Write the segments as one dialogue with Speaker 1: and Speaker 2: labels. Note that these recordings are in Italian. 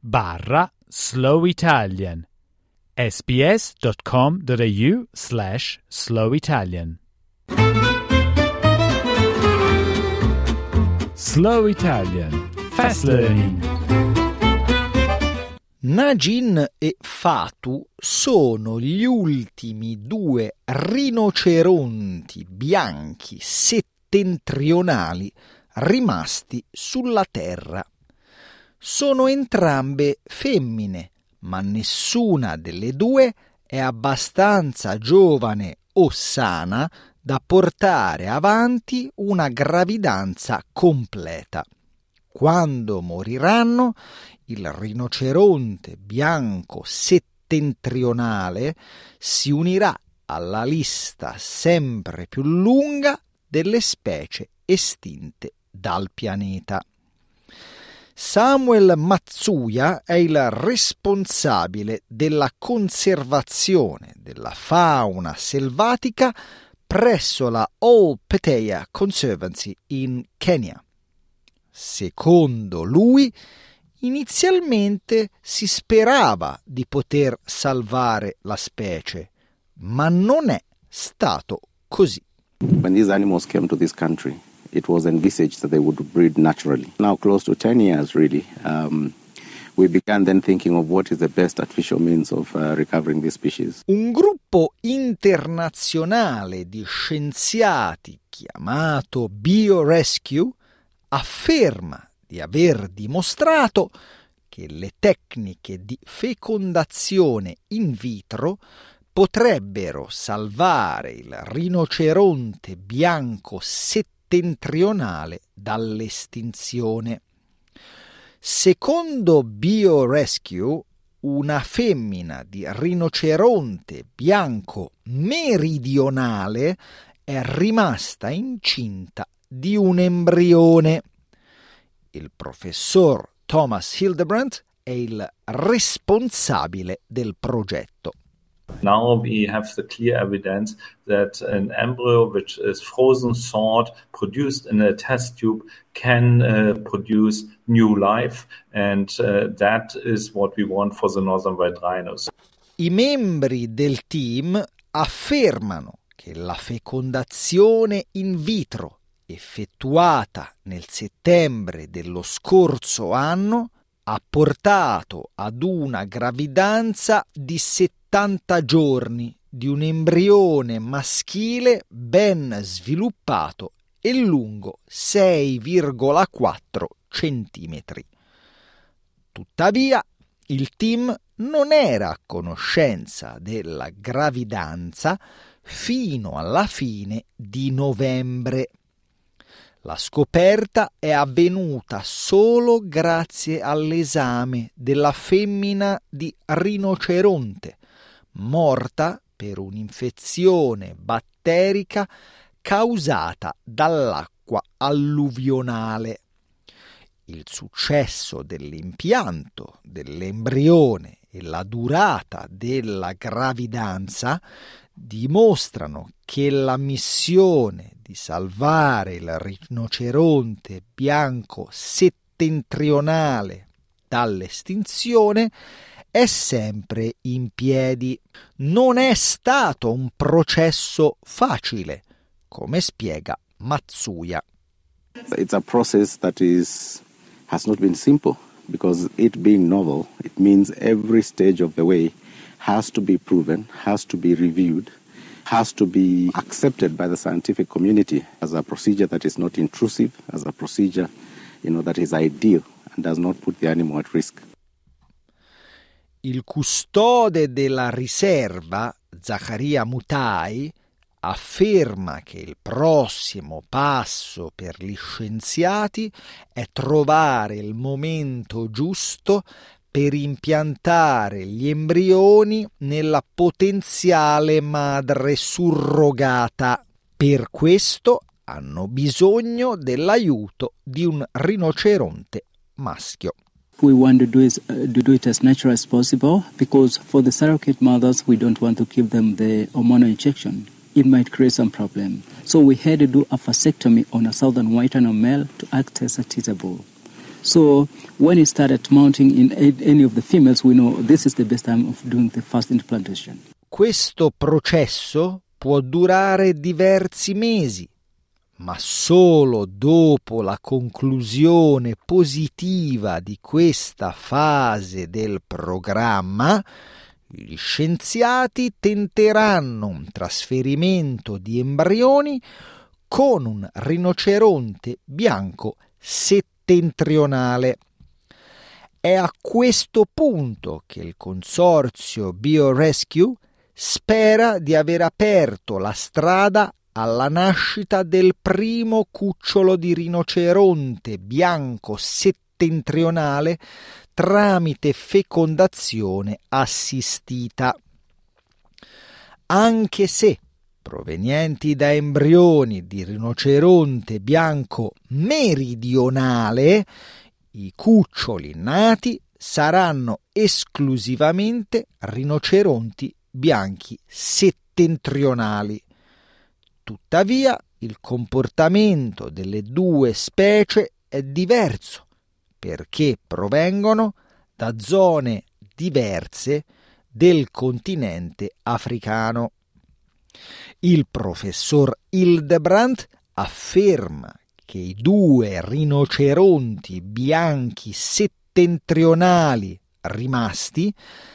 Speaker 1: barra slow Italian sbs.com.au slash slow Italian Slow Italian. Fast Learning.
Speaker 2: Najin e Fatu sono gli ultimi due rinoceronti bianchi settentrionali rimasti sulla Terra. Sono entrambe femmine, ma nessuna delle due è abbastanza giovane o sana da portare avanti una gravidanza completa. Quando moriranno, il rinoceronte bianco settentrionale si unirà alla lista sempre più lunga delle specie estinte dal pianeta. Samuel Matsuya è il responsabile della conservazione della fauna selvatica presso la All Petea Conservancy in Kenya. Secondo lui, Inizialmente si sperava di poter salvare la specie, ma non è stato così.
Speaker 3: When these animals came to this country, it was envisaged that they would breed naturally. Now, close to 10 years, really, um, we began then thinking of what is the best artificial means of uh, recovering these species.
Speaker 2: Un gruppo internazionale di scienziati chiamato BioRescue afferma di aver dimostrato che le tecniche di fecondazione in vitro potrebbero salvare il rinoceronte bianco settentrionale dall'estinzione. Secondo BioRescue, una femmina di rinoceronte bianco meridionale è rimasta incinta di un embrione il professor Thomas Hildebrandt è il responsabile del progetto.
Speaker 4: Now we have the clear evidence that an embryo which is frozen thawed, produced in a test tube, can uh, produce new life, and uh, that is what we want for the northern white rhinos.
Speaker 2: I membri del team affermano che la fecondazione in vitro effettuata nel settembre dello scorso anno ha portato ad una gravidanza di 70 giorni di un embrione maschile ben sviluppato e lungo 6,4 centimetri. Tuttavia, il team non era a conoscenza della gravidanza fino alla fine di novembre. La scoperta è avvenuta solo grazie all'esame della femmina di rinoceronte, morta per un'infezione batterica causata dall'acqua alluvionale. Il successo dell'impianto dell'embrione e la durata della gravidanza dimostrano che la missione di salvare il rinoceronte bianco settentrionale dall'estinzione è sempre in piedi. Non è stato un processo facile, come spiega Matsuya.
Speaker 3: It's a process that is has not been simple because it being novel, it means every stage of the way has to be proven, has to be reviewed, has to be accepted by the scientific community as a procedure that is not intrusive, as a procedure you know, that is ideal and does not put the animal at risk.
Speaker 2: Il custode della riserva, Zaccaria Mutai, afferma che il prossimo passo per gli scienziati è trovare il momento giusto per impiantare gli embrioni nella potenziale madre surrogata. Per questo hanno bisogno dell'aiuto di un rinoceronte maschio.
Speaker 5: We want to do, is, uh, to do it as natural as possible because for the surrogate mothers we don't want to give them the hormonal injection. It might create some problem. So we had to do a vasectomy on a southern white animal male to act as a teasable. So when it started mounting in any of the females, we know this is the best time of doing the first implantation.
Speaker 2: Questo processo può durare diversi mesi, ma solo dopo la conclusione positiva di questa fase del programma gli scienziati tenteranno un trasferimento di embrioni con un rinoceronte bianco settentrionale. È a questo punto che il consorzio BioRescue spera di aver aperto la strada alla nascita del primo cucciolo di rinoceronte bianco settentrionale tramite fecondazione assistita. Anche se provenienti da embrioni di rinoceronte bianco meridionale, i cuccioli nati saranno esclusivamente rinoceronti bianchi settentrionali. Tuttavia, il comportamento delle due specie è diverso perché provengono da zone diverse del continente africano. Il professor Hildebrandt afferma che i due rinoceronti bianchi settentrionali rimasti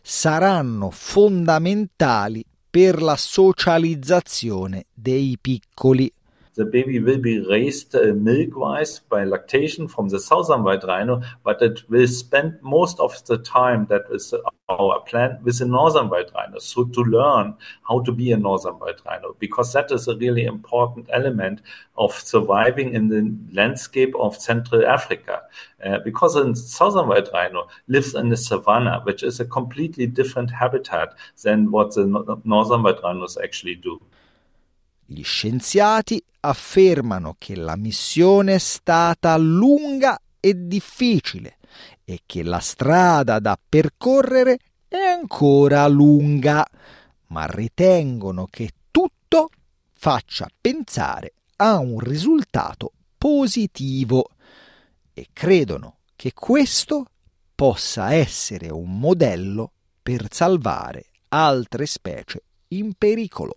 Speaker 2: saranno fondamentali per la socializzazione dei piccoli
Speaker 4: the baby will be raised uh, milk-wise by lactation from the southern white rhino, but it will spend most of the time that is our plan with the northern white rhino. So to learn how to be a northern white rhino, because that is a really important element of surviving in the landscape of Central Africa. Uh, because the southern white rhino lives in the savanna, which is a completely different habitat than what the northern white rhinos actually do.
Speaker 2: Gli scienziati affermano che la missione è stata lunga e difficile e che la strada da percorrere è ancora lunga, ma ritengono che tutto faccia pensare a un risultato positivo e credono che questo possa essere un modello per salvare altre specie in pericolo.